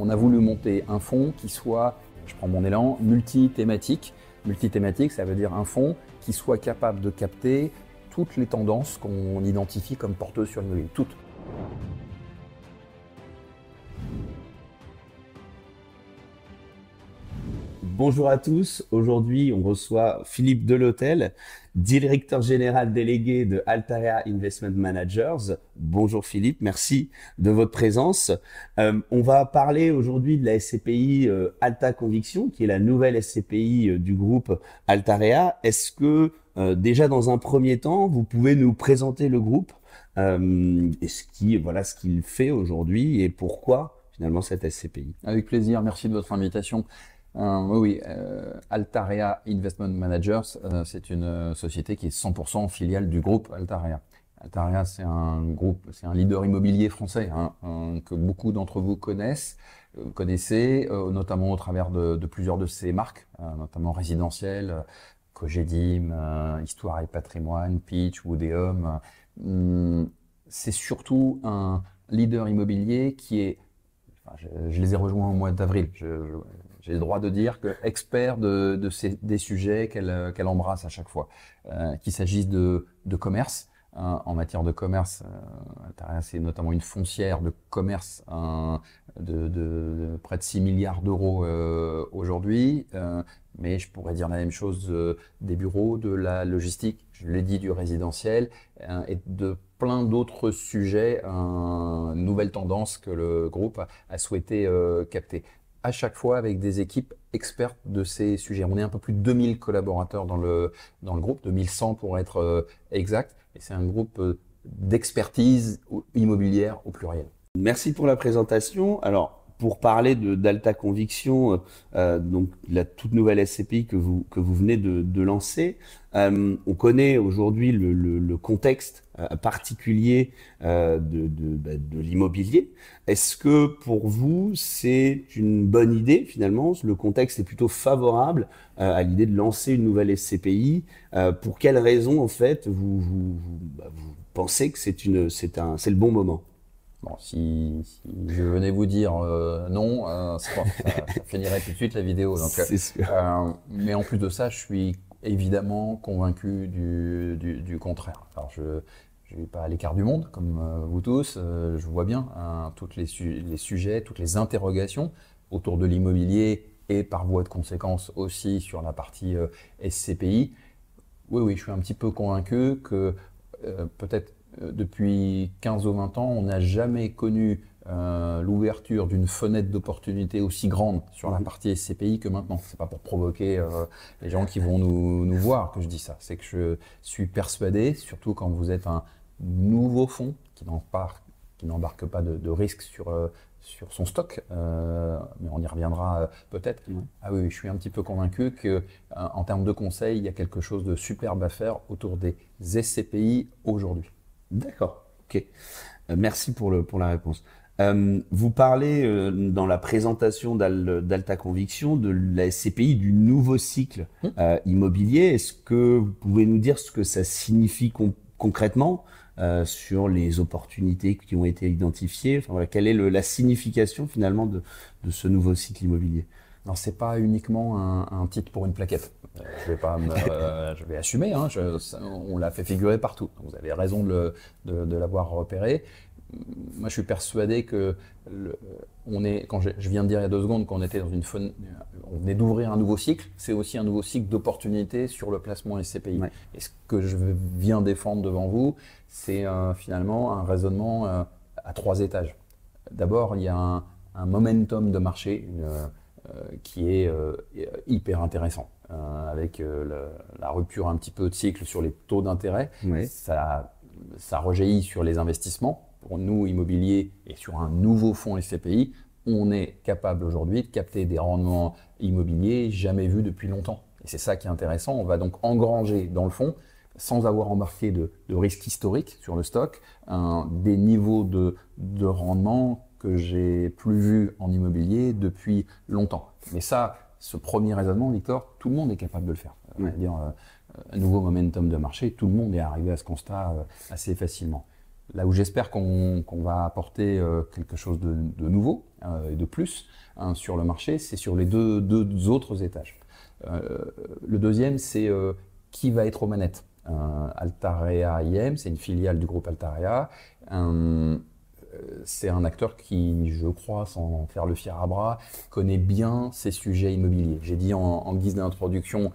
on a voulu monter un fonds qui soit, je prends mon élan, multi-thématique. Multi-thématique, ça veut dire un fonds qui soit capable de capter toutes les tendances qu'on identifie comme porteuses sur l'immobilier. Toutes. Bonjour à tous. Aujourd'hui, on reçoit Philippe Delhotel, directeur général délégué de Altaria Investment Managers. Bonjour Philippe, merci de votre présence. Euh, on va parler aujourd'hui de la SCPI euh, Alta Conviction, qui est la nouvelle SCPI euh, du groupe Altaria. Est-ce que déjà dans un premier temps, vous pouvez nous présenter le groupe et ce qui, voilà, ce qu'il fait aujourd'hui et pourquoi finalement cette SCPI Avec plaisir, merci de votre invitation. Euh, oui, oui. Euh, Altaria Investment Managers, euh, c'est une société qui est 100% filiale du groupe Altaria. Altaria, c'est un groupe, c'est un leader immobilier français hein, que beaucoup d'entre vous connaissent, connaissez, notamment au travers de, plusieurs de ses marques, notamment résidentielles, Cogedim, Histoire et Patrimoine, Pitch, Woodeum. Hum, c'est surtout un leader immobilier qui est je, les ai rejoints au mois d'avril. J'ai le droit de dire que expert de, ces, des sujets qu'elle qu'elle embrasse à chaque fois, euh, qu'il s'agisse de, de commerce. Hein, en matière de commerce, euh, c'est notamment une foncière de commerce hein, de, près de 6 milliards d'euros euh, aujourd'hui. Euh, mais je pourrais dire la même chose euh, des bureaux, de la logistique, je l'ai dit, du résidentiel hein, et de plein d'autres sujets, nouvelles tendances que le groupe a souhaité capter à chaque fois avec des équipes expertes de ces sujets. On est un peu plus de 2000 collaborateurs dans le, dans le groupe, 2100 pour être euh, exact, et c'est un groupe euh, d'expertise immobilière au pluriel. Merci pour la présentation. Alors, pour parler d'Alta Conviction, euh, euh, donc la toute nouvelle SCPI que vous que vous venez de, de lancer. Euh, on connaît aujourd'hui le, le, le, contexte euh, particulier euh, de, de, bah, de l'immobilier. Est-ce que pour vous c'est une bonne idée finalement Le contexte est plutôt favorable à l'idée de lancer une nouvelle SCPI. pour quelles raisons en fait vous vous, vous, bah, vous pensez que c'est un c'est le bon moment? Bon, si, si, je venais vous dire euh, non, euh, ça, finirait tout de suite la vidéo. Donc, euh, mais en plus de ça, je suis évidemment convaincu du, du, du contraire. Alors, je ne vais pas à l'écart du monde, comme euh, vous tous. Euh, je vois bien hein, toutes les, su les sujets, toutes les interrogations autour de l'immobilier et par voie de conséquence aussi sur la partie SCPI. Oui, oui, je suis un petit peu convaincu que peut-être euh, depuis 15 ou 20 ans, on n'a jamais connu euh, l'ouverture d'une fenêtre d'opportunité aussi grande sur la mhm. partie SCPI que maintenant. C'est pas pour provoquer euh, les gens qui vont nous, nous, voir que je dis ça. C'est que je suis persuadé, surtout quand vous êtes un nouveau fonds qui n'embarque pas de, de risque sur, euh, sur son stock, euh, mais on y reviendra peut-être. Ah oui, je suis un petit peu convaincu que en termes de conseils, il y a quelque chose de superbe à faire autour des SCPI aujourd'hui. D'accord, ok. Euh, merci pour, le, pour la réponse. Euh, vous parlez euh, dans la présentation d'Alta Conviction de la SCPI du nouveau cycle euh, immobilier. Est-ce que vous pouvez nous dire ce que ça signifie concrètement sur les opportunités qui ont été identifiées? Enfin, voilà, Quelle est le, la signification finalement de, de ce nouveau cycle immobilier? Non, c'est pas uniquement un, un, titre pour une plaquette. Je vais pas, me, euh, je vais assumer. Hein, je, on l'a fait figurer partout. Vous avez raison de, de, de l'avoir repéré. Moi, je suis persuadé que le, on est, quand je, je, viens de dire il y a deux secondes qu'on était dans une on venait d'ouvrir un nouveau cycle. C'est aussi un nouveau cycle d'opportunités sur le placement SCPI. Ouais. Et ce que je viens défendre devant vous, c'est euh, finalement un raisonnement euh, à trois étages. D'abord, il y a un, un momentum de marché, une, euh, qui est euh, hyper intéressant. Euh, avec le, la rupture un petit peu de cycle sur les taux d'intérêt, oui. ça, ça rejaillit sur les investissements. Pour nous, immobiliers, et sur un nouveau fonds SCPI, on est capable aujourd'hui de capter des rendements immobiliers jamais vus depuis longtemps. Et c'est ça qui est intéressant. On va donc engranger dans le fond, sans avoir embarqué de, de risque historique sur le stock, un, des niveaux de, de rendement que j'ai plus vu en immobilier depuis longtemps. Mais ça, ce premier raisonnement, Victor, tout le monde est capable de le faire. Dire, euh, un nouveau momentum de marché, tout le monde est arrivé à ce constat euh, assez facilement. là où j'espère qu'on va apporter quelque chose de, nouveau et de plus hein, sur le marché, c'est sur les deux, deux autres étages. le deuxième, c'est qui va être aux manettes? Altarea IM, c'est une filiale du groupe Altarea. Euh, c'est un acteur qui, je crois, sans faire le fier à bras, connaît bien ces sujets immobiliers. J'ai dit en, guise d'introduction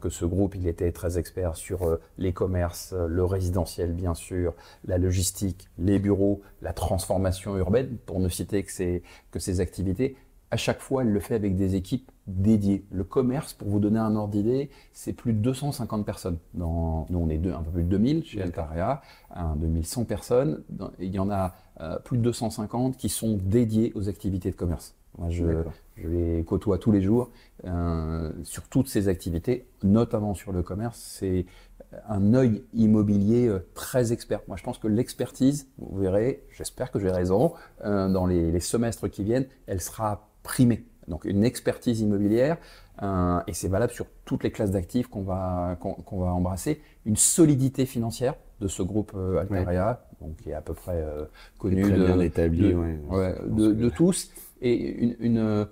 que ce groupe, était très expert sur euh, les commerces, le résidentiel bien sûr, la logistique, les bureaux, la transformation urbaine, pour ne citer que ces activités à chaque fois, elle le fait avec des équipes dédiées. Le commerce, pour vous donner un ordre d'idée, c'est plus de 250 personnes. Dans, nous, on est deux, un peu plus de 2000 chez Altaria, 2100 personnes. il y en a euh, plus de 250 qui sont dédiées aux activités de commerce. Moi, je, les côtoie tous les jours euh, sur toutes ces activités, notamment sur le commerce. C'est un œil immobilier euh, très expert. Moi, je pense que l'expertise, vous verrez, j'espère que j'ai raison, dans les, les semestres qui viennent, elle sera primé. Donc une expertise immobilière, euh, et c'est valable sur toutes les classes d'actifs qu'on va, qu'on, va embrasser, une solidité financière de ce groupe euh, Altaria, donc qui est à peu près euh, connu très de, bien établi, de, de, tous, et une, une,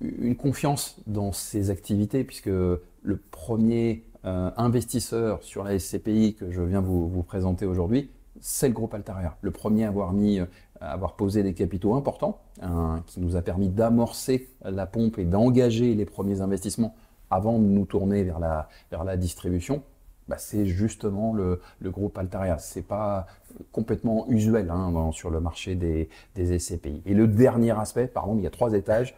une, confiance dans ces activités, puisque le premier investisseur sur la SCPI que je viens vous, vous présenter aujourd'hui, c'est le groupe Altaria, le premier à avoir mis avoir posé des capitaux importants, qui nous a permis d'amorcer la pompe et d'engager les premiers investissements avant de nous tourner vers la, vers la distribution. Bah, c'est justement le, le, groupe Altaria. C'est pas complètement usuel hein, sur le marché des, des SCPI. Et le dernier aspect, pardon, il y a trois étages.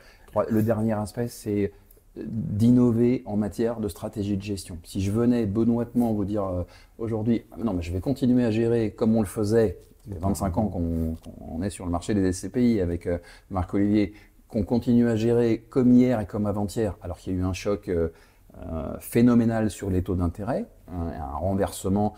Le dernier aspect, c'est d'innover en matière de stratégie de gestion. Si je venais benoîtement vous dire euh, aujourd'hui, ah, non, mais je vais continuer à gérer comme on le faisait ça fait 25 ans qu'on est sur le marché des SCPI avec euh, Marc Olivier, qu'on continue à gérer comme hier et comme avant-hier, alors qu'il y a eu un choc euh, phénoménal sur les taux d'intérêt, un, renversement.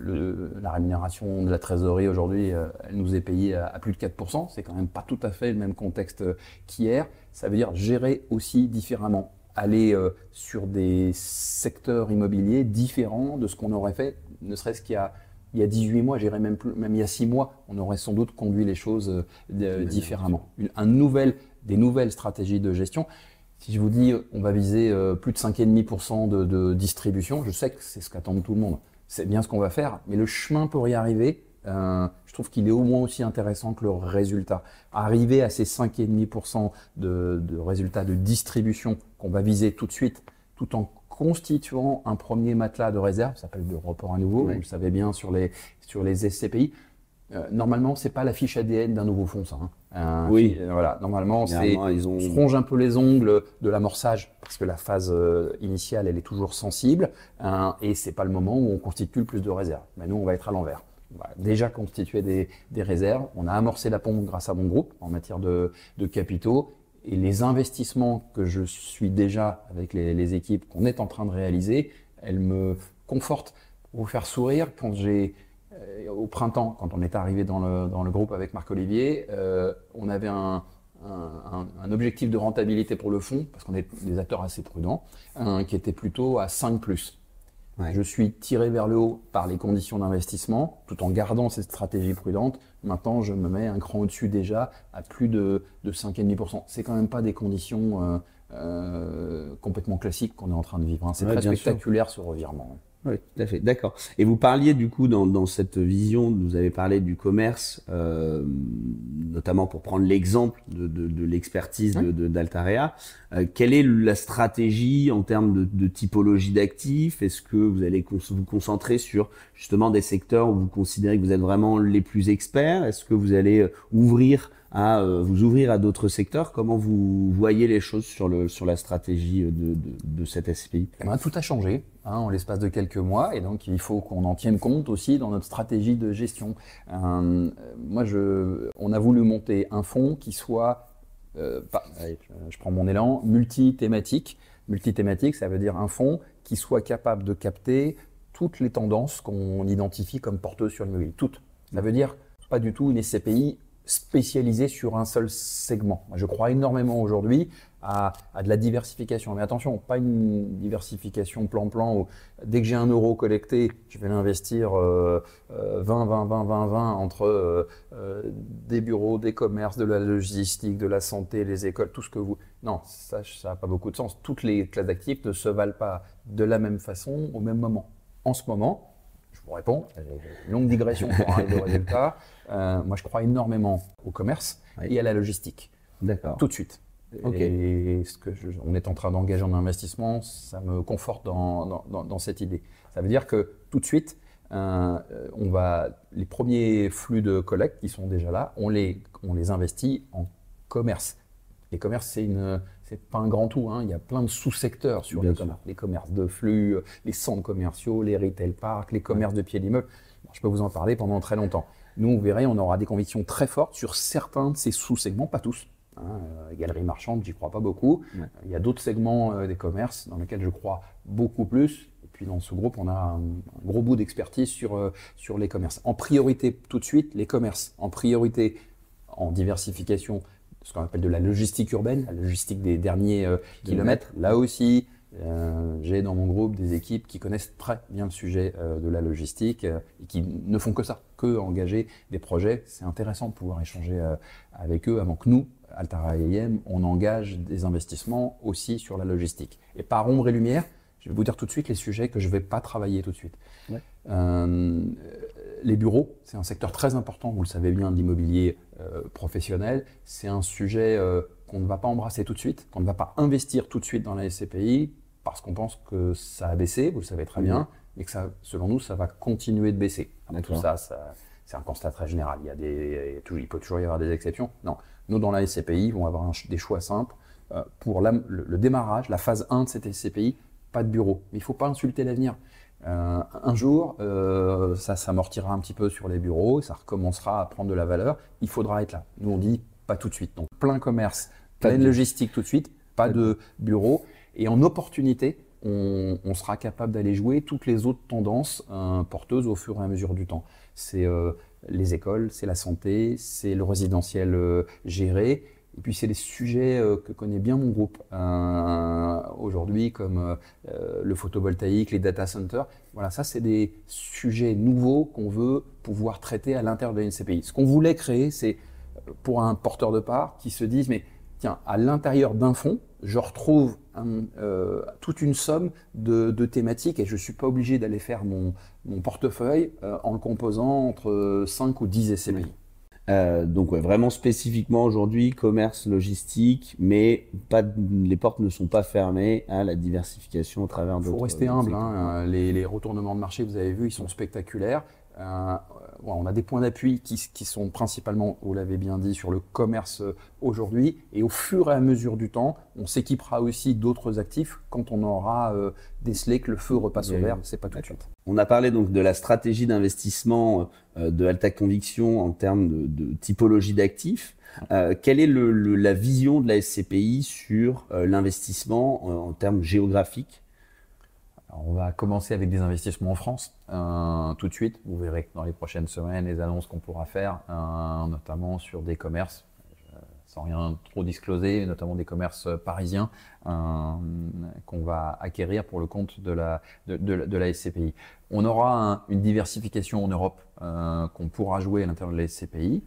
La rémunération de la trésorerie aujourd'hui, elle nous est payée à, plus de 4%. C'est quand même pas tout à fait le même contexte qu'hier. Ça veut dire gérer aussi différemment aller sur des secteurs immobiliers différents de ce qu'on aurait fait, ne serait-ce qu'il y a il y a 18 mois, j'irais même, même il y a 6 mois, on aurait sans doute conduit les choses euh, différemment. un nouvel, des nouvelles stratégies de gestion. Si je vous dis on va viser euh, plus de 5,5% de, de distribution, je sais que c'est ce qu'attend tout le monde. C'est bien ce qu'on va faire, mais le chemin pour y arriver, euh, je trouve qu'il est au moins aussi intéressant que le résultat. Arriver à ces 5,5% de, de résultats de distribution qu'on va viser tout de suite, tout en constituant un premier matelas de réserve, ça s'appelle de report à nouveau, vous le savez bien sur les, sur les SCPI. Euh, normalement, c'est pas la fiche ADN d'un nouveau fonds, ça. Hein. oui. voilà. Normalement, c'est ils ont... on se ronge un peu les ongles de l'amorçage parce que la phase euh, initiale, elle est toujours sensible hein, et c'est pas le moment où on constitue le plus de réserves. Mais nous, on va être à l'envers. On va déjà constituer des, des, réserves. On a amorcé la pompe grâce à mon groupe en matière de, de capitaux et les investissements que je suis déjà avec les, équipes qu'on est en train de réaliser, elles me confortent. Pour vous faire sourire, quand j'ai euh, au printemps, quand on est arrivé dans le, dans le groupe avec Marc-Olivier, euh, on avait un, un, un, objectif de rentabilité pour le fonds, parce qu'on est des acteurs assez prudents, qui était plutôt à 5 plus. Je suis tiré vers le haut par les conditions d'investissement, tout en gardant cette stratégie prudente. Maintenant, je me mets un cran au-dessus déjà à plus de, de 5,5%. C'est quand même pas des conditions euh, euh, complètement classiques qu'on est en train de vivre. Hein. C'est très spectaculaire ce revirement. Oui, tout à fait. D'accord. Et vous parliez du coup dans, dans cette vision, vous avez parlé du commerce, euh, notamment pour prendre l'exemple de, de, de l'expertise de d'Altarea. Euh, quelle est la stratégie en termes de, de typologie d'actifs? Est-ce que vous allez vous concentrer sur justement des secteurs où vous considérez que vous êtes vraiment les plus experts? Est-ce que vous allez euh, ouvrir à euh, vous ouvrir à d'autres secteurs? Comment vous voyez les choses sur, le, sur la stratégie de, de, de cette SPI eh ben, Tout a changé hein, en l'espace de quelques mois et donc il faut qu'on en tienne compte aussi dans notre stratégie de gestion. Euh, moi, on a voulu monter un fonds qui soit, euh, je prends mon élan, multi-thématique. Multi-thématique, ça veut dire un fonds qui soit capable de capter toutes les tendances qu'on identifie comme porteuses sur l'immobilier. Toutes. Ça veut dire pas du tout une SCPI spécialisé sur un seul segment. Je crois énormément aujourd'hui à, de la diversification. Mais attention, pas une diversification plan-plan où dès que j'ai un euro collecté, je vais l'investir 20, 20, 20, 20, 20 entre euh, euh, des bureaux, des commerces, de la logistique, de la santé, les écoles, tout ce que vous... Non, ça n'a pas beaucoup de sens. Toutes les classes d'actifs ne se valent pas de la même façon au même moment. En ce moment, je vous réponds, longue digression pour arriver au résultat. Euh, moi, je crois énormément au commerce et à la logistique. D'accord. Tout de suite. Et ce que on est en train d'engager en investissement, ça me conforte dans, dans, cette idée. Ça veut dire que tout de suite, euh, on va, les premiers flux de collecte qui sont déjà là, on les, on les investit en commerce. Les commerces, c'est une, c'est pas un grand tout. Hein. Il y a plein de sous-secteurs sur les commerces. Les commerces de flux, les centres commerciaux, les retail parks, les commerces de pieds d'immeuble. je peux vous en parler pendant très longtemps. Nous, vous verrez, on aura des convictions très fortes sur certains de ces sous-segments, pas tous. Hein, euh, galerie marchande, j'y crois pas beaucoup. Il y a d'autres segments euh, des commerces dans lesquels je crois beaucoup plus. Et puis dans ce groupe, on a un, gros bout d'expertise sur, euh, sur les commerces. En priorité, tout de suite, les commerces. En priorité, en diversification, ce qu'on appelle de la logistique urbaine, la logistique des derniers kilomètres. Là aussi, j'ai dans mon groupe des équipes qui connaissent très bien le sujet de la logistique et qui ne font que ça, que engager des projets. C'est intéressant de pouvoir échanger avec eux avant que nous, Altara on engage des investissements aussi sur la logistique. Et par ombre et lumière, je vais vous dire tout de suite les sujets que je ne vais pas travailler tout de suite. Euh, les bureaux, c'est un secteur très important, vous le savez bien, d'immobilier euh, professionnel. C'est un sujet euh, qu'on ne va pas embrasser tout de suite, qu'on ne va pas investir tout de suite dans la SCPI, parce qu'on pense que ça a baissé, vous le savez très bien, et que ça, selon nous, ça va continuer de baisser. Tout ça, ça c'est un constat très général. Il, y a des, il peut toujours y avoir des exceptions. Non, nous, dans la SCPI, vont avoir des choix simples. Euh, pour le, démarrage, la phase 1 de cette SCPI, pas de bureau. Mais il ne faut pas insulter l'avenir. Euh, un jour, euh, ça s'amortira un petit peu sur les bureaux, ça recommencera à prendre de la valeur. Il faudra être là. Nous, on dit pas tout de suite. Donc, plein commerce, pleine logistique tout de suite, pas de bureau. Et en opportunité, on, sera capable d'aller jouer toutes les autres tendances porteuses au fur et à mesure du temps c'est euh, les écoles, c'est la santé, c'est le résidentiel euh, géré. Et puis c'est des sujets euh, que connaît bien mon groupe aujourd'hui, comme le photovoltaïque, les data centers. Voilà, ça c'est des sujets nouveaux qu'on veut pouvoir traiter à l'intérieur de l'NCPI. Ce qu'on voulait créer, c'est pour un porteur de part qui se dise, mais tiens, à l'intérieur d'un fonds, je retrouve euh, toute une somme de, thématiques et je ne suis pas obligé d'aller faire mon, portefeuille euh, en le composant entre 5 ou 10 SCPI. Euh, donc vraiment spécifiquement aujourd'hui, commerce, logistique, mais pas, les portes ne sont pas fermées à la diversification au travers d'autres. Il faut rester humble. Hein, les, les, retournements de marché, vous avez vu, ils sont spectaculaires on a des points d'appui qui, sont principalement, vous l'avez bien dit, sur le commerce euh, aujourd'hui. Et au fur et à mesure du temps, on s'équipera aussi d'autres actifs quand on aura euh, décelé que le feu repasse au vert. C'est pas tout de suite. On a parlé donc de la stratégie d'investissement euh, de Alta Conviction en termes de, typologie d'actifs. quelle est la vision de la SCPI sur l'investissement en termes géographiques on va commencer avec des investissements en France euh, tout de suite. Vous verrez dans les prochaines semaines les annonces qu'on pourra faire, euh, notamment sur des commerces, euh, sans rien trop discloser, notamment des commerces parisiens qu'on va acquérir pour le compte de la, de, SCPI. On aura une diversification en Europe qu'on pourra jouer à l'intérieur de la SCPI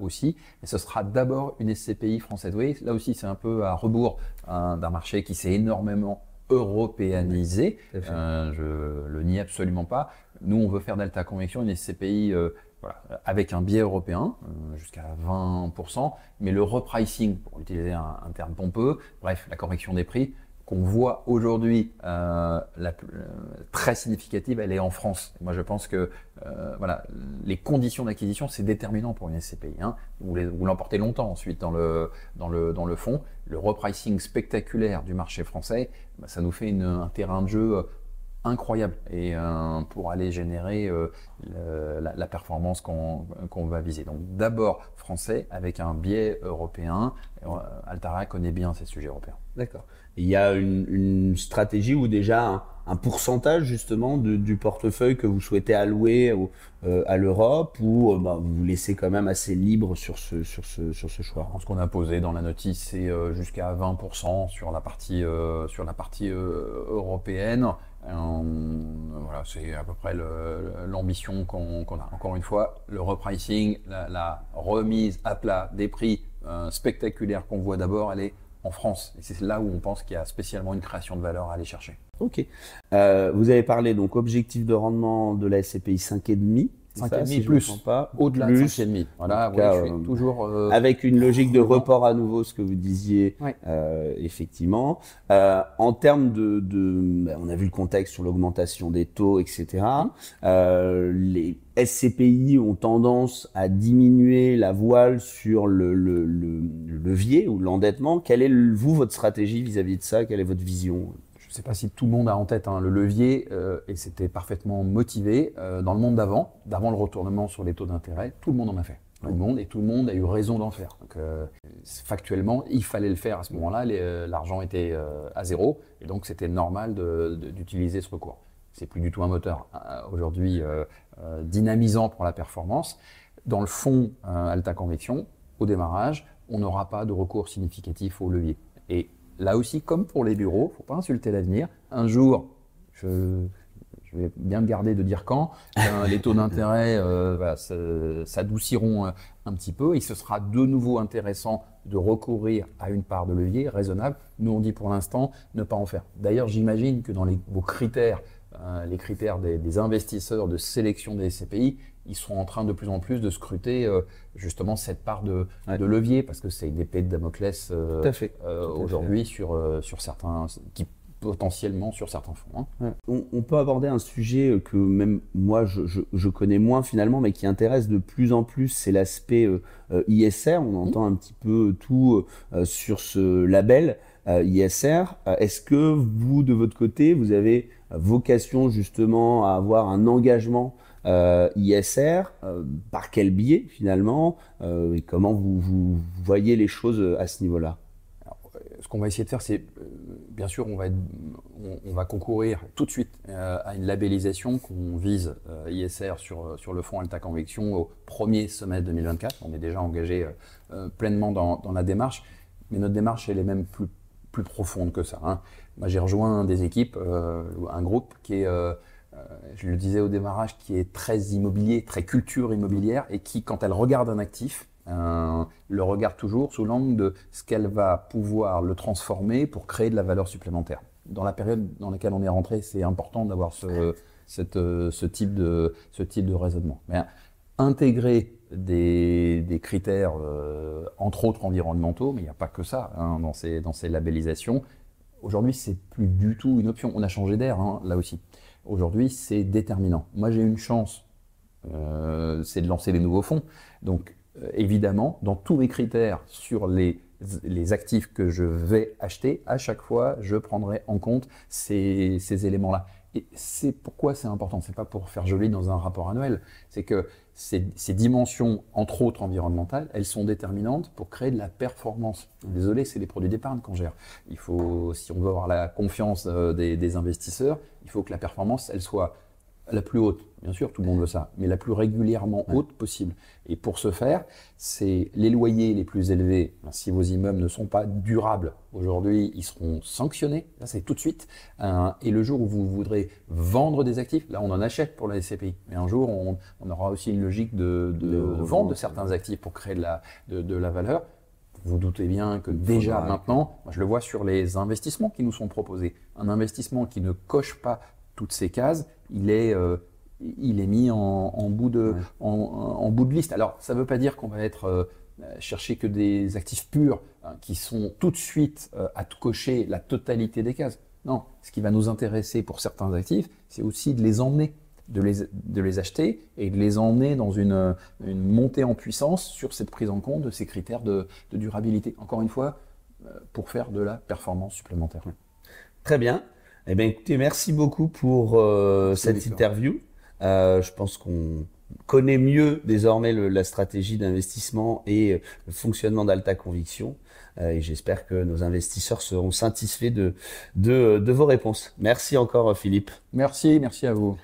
aussi, et ce sera d'abord une SCPI française. Là aussi c'est un peu à rebours d'un marché qui s'est énormément européanisé. Euh, je le nie absolument pas. Nous, on veut faire d'Alta Convection une SCPI euh, avec un biais européen, euh, jusqu'à 20%, mais le repricing, pour utiliser un, un, terme pompeux, bref, la correction des prix, qu'on voit aujourd'hui euh, la, très significative, elle est en France. moi, je pense que euh, voilà, les conditions d'acquisition, c'est déterminant pour une SCPI. Hein. Vous, l'emportez longtemps ensuite dans le, dans, le, dans le fond. Le repricing spectaculaire du marché français, bah, ça nous fait un terrain de jeu incroyable et pour aller générer la, performance qu'on va viser. Donc d'abord français avec un biais européen. Altara connaît bien ces sujets européens. D'accord. Il y a une, stratégie ou déjà un, pourcentage justement du portefeuille que vous souhaitez allouer euh, à l'Europe ou euh, bah, vous vous laissez quand même assez libre sur ce, sur ce, sur ce choix? Ce qu'on a posé dans la notice, c'est euh, jusqu'à 20% sur la partie, sur la partie européenne. Voilà, c'est à peu près l'ambition qu'on a. Encore une fois, le repricing, la, remise à plat des prix spectaculaires qu'on voit d'abord, elle est en France. Et c'est là où on pense qu'il y a spécialement une création de valeur à aller chercher. Ok. Euh, vous avez parlé donc objectif de rendement de la SCPI 5,5. 5,5 si plus, pas au-delà de 5,5. Voilà, euh, toujours euh, avec une logique de report à nouveau, ce que vous disiez, euh, effectivement. Euh, en termes de, de ben, on a vu le contexte sur l'augmentation des taux, etc. Les SCPI ont tendance à diminuer la voile sur le, le, le, levier ou l'endettement. Quelle est vous votre stratégie vis-à-vis -vis de ça? Quelle est votre vision? je ne sais pas si tout le monde a en tête hein, le levier, euh, et c'était parfaitement motivé. Euh, dans le monde d'avant, d'avant le retournement sur les taux d'intérêt, tout le monde en a fait. Tout le monde, et tout le monde a eu raison d'en faire. Donc, euh, factuellement, il fallait le faire à ce moment-là. L'argent était à zéro, et donc c'était normal d'utiliser ce recours. C'est plus du tout un moteur aujourd'hui dynamisant pour la performance. Dans le fond Alta Convection, au démarrage, on n'aura pas de recours significatif au levier. Et là aussi, comme pour les bureaux, il ne faut pas insulter l'avenir. Un jour, je, vais bien me garder de dire quand, euh, les taux d'intérêt euh, s'adouciront euh, un petit peu et ce sera de nouveau intéressant de recourir à une part de levier raisonnable. Nous, on dit pour l'instant ne pas en faire. D'ailleurs, j'imagine que dans vos critères, les critères des, investisseurs de sélection des SCPI, ils sont en train de plus en plus de scruter euh, justement cette part de, de levier parce que c'est une épée de Damoclès euh, euh, aujourd'hui sur, sur certains qui potentiellement sur certains fonds. Hein. On, peut aborder un sujet que même moi je, je, connais moins finalement, mais qui intéresse de plus en plus, c'est l'aspect ISR. On entend un petit peu tout sur ce label ISR. Est-ce que vous, de votre côté, vous avez vocation justement à avoir un engagement euh, ISR, euh, par quel biais finalement, euh, et comment vous, vous, voyez les choses à ce niveau-là? Ce qu'on va essayer de faire, c'est, bien sûr, on va, on, va concourir tout de suite à une labellisation qu'on vise ISR sur, sur le fonds Alta Convection au premier semestre 2024. On est déjà engagé pleinement dans, dans, la démarche, mais notre démarche, elle est même plus, plus profonde que ça. Hein. Moi, j'ai rejoint des équipes, un groupe qui est euh, je le disais au démarrage, qui est très immobilier, très culture immobilière, et qui, quand elle regarde un actif, euh, le regarde toujours sous l'angle de ce qu'elle va pouvoir le transformer pour créer de la valeur supplémentaire. Dans la période dans laquelle on est rentré, c'est important d'avoir ce, cette, euh, ce, type de, ce type de raisonnement. Mais intégrer des, des critères, entre autres environnementaux, mais il n'y a pas que ça hein, dans, ces, dans ces labellisations. Aujourd'hui, c'est plus du tout une option. On a changé d'air hein, là aussi. Aujourd'hui, c'est déterminant. Moi, j'ai une chance, euh, c'est de lancer les nouveaux fonds. Donc, euh, évidemment, dans tous mes critères sur les, les, actifs que je vais acheter, à chaque fois, je prendrai en compte ces, ces éléments-là. Et c'est pourquoi c'est important. C'est pas pour faire joli dans un rapport annuel. C'est que ces, dimensions, entre autres environnementales, elles sont déterminantes pour créer de la performance. Désolé, c'est les produits d'épargne qu'on gère. Il faut, si on veut avoir la confiance euh, des investisseurs, il faut que la performance, elle soit la plus haute. Bien sûr, tout le monde veut ça, mais la plus régulièrement haute possible. Et pour ce faire, c'est les loyers les plus élevés. Si vos immeubles ne sont pas durables aujourd'hui, ils seront sanctionnés. Là, c'est tout de suite. Euh, et le jour où vous voudrez vendre des actifs, là, on en achète pour la SCPI. Mais un jour, on, aura aussi une logique de, de, vente de certains actifs pour créer de la, de, la valeur. Vous doutez bien que déjà maintenant, je le vois sur les investissements qui nous sont proposés. Un investissement qui ne coche pas toutes ces cases, il est, euh, il est mis en, bout de, en, bout de liste. Alors, ça ne veut pas dire qu'on va être euh, chercher que des actifs purs hein, qui sont tout de suite euh, à cocher la totalité des cases. Non, ce qui va nous intéresser pour certains actifs, c'est aussi de les emmener, de les, de les acheter et de les emmener dans une, une, montée en puissance sur cette prise en compte de ces critères de, de durabilité. Encore une fois, pour faire de la performance supplémentaire. Très bien. Eh bien, écoutez, merci beaucoup pour euh, cette interview. Euh, je pense qu'on connaît mieux désormais le, la stratégie d'investissement et le fonctionnement d'Alta Conviction. Euh, et j'espère que nos investisseurs seront satisfaits de, de, de vos réponses. Merci encore, Philippe. Merci, merci à vous.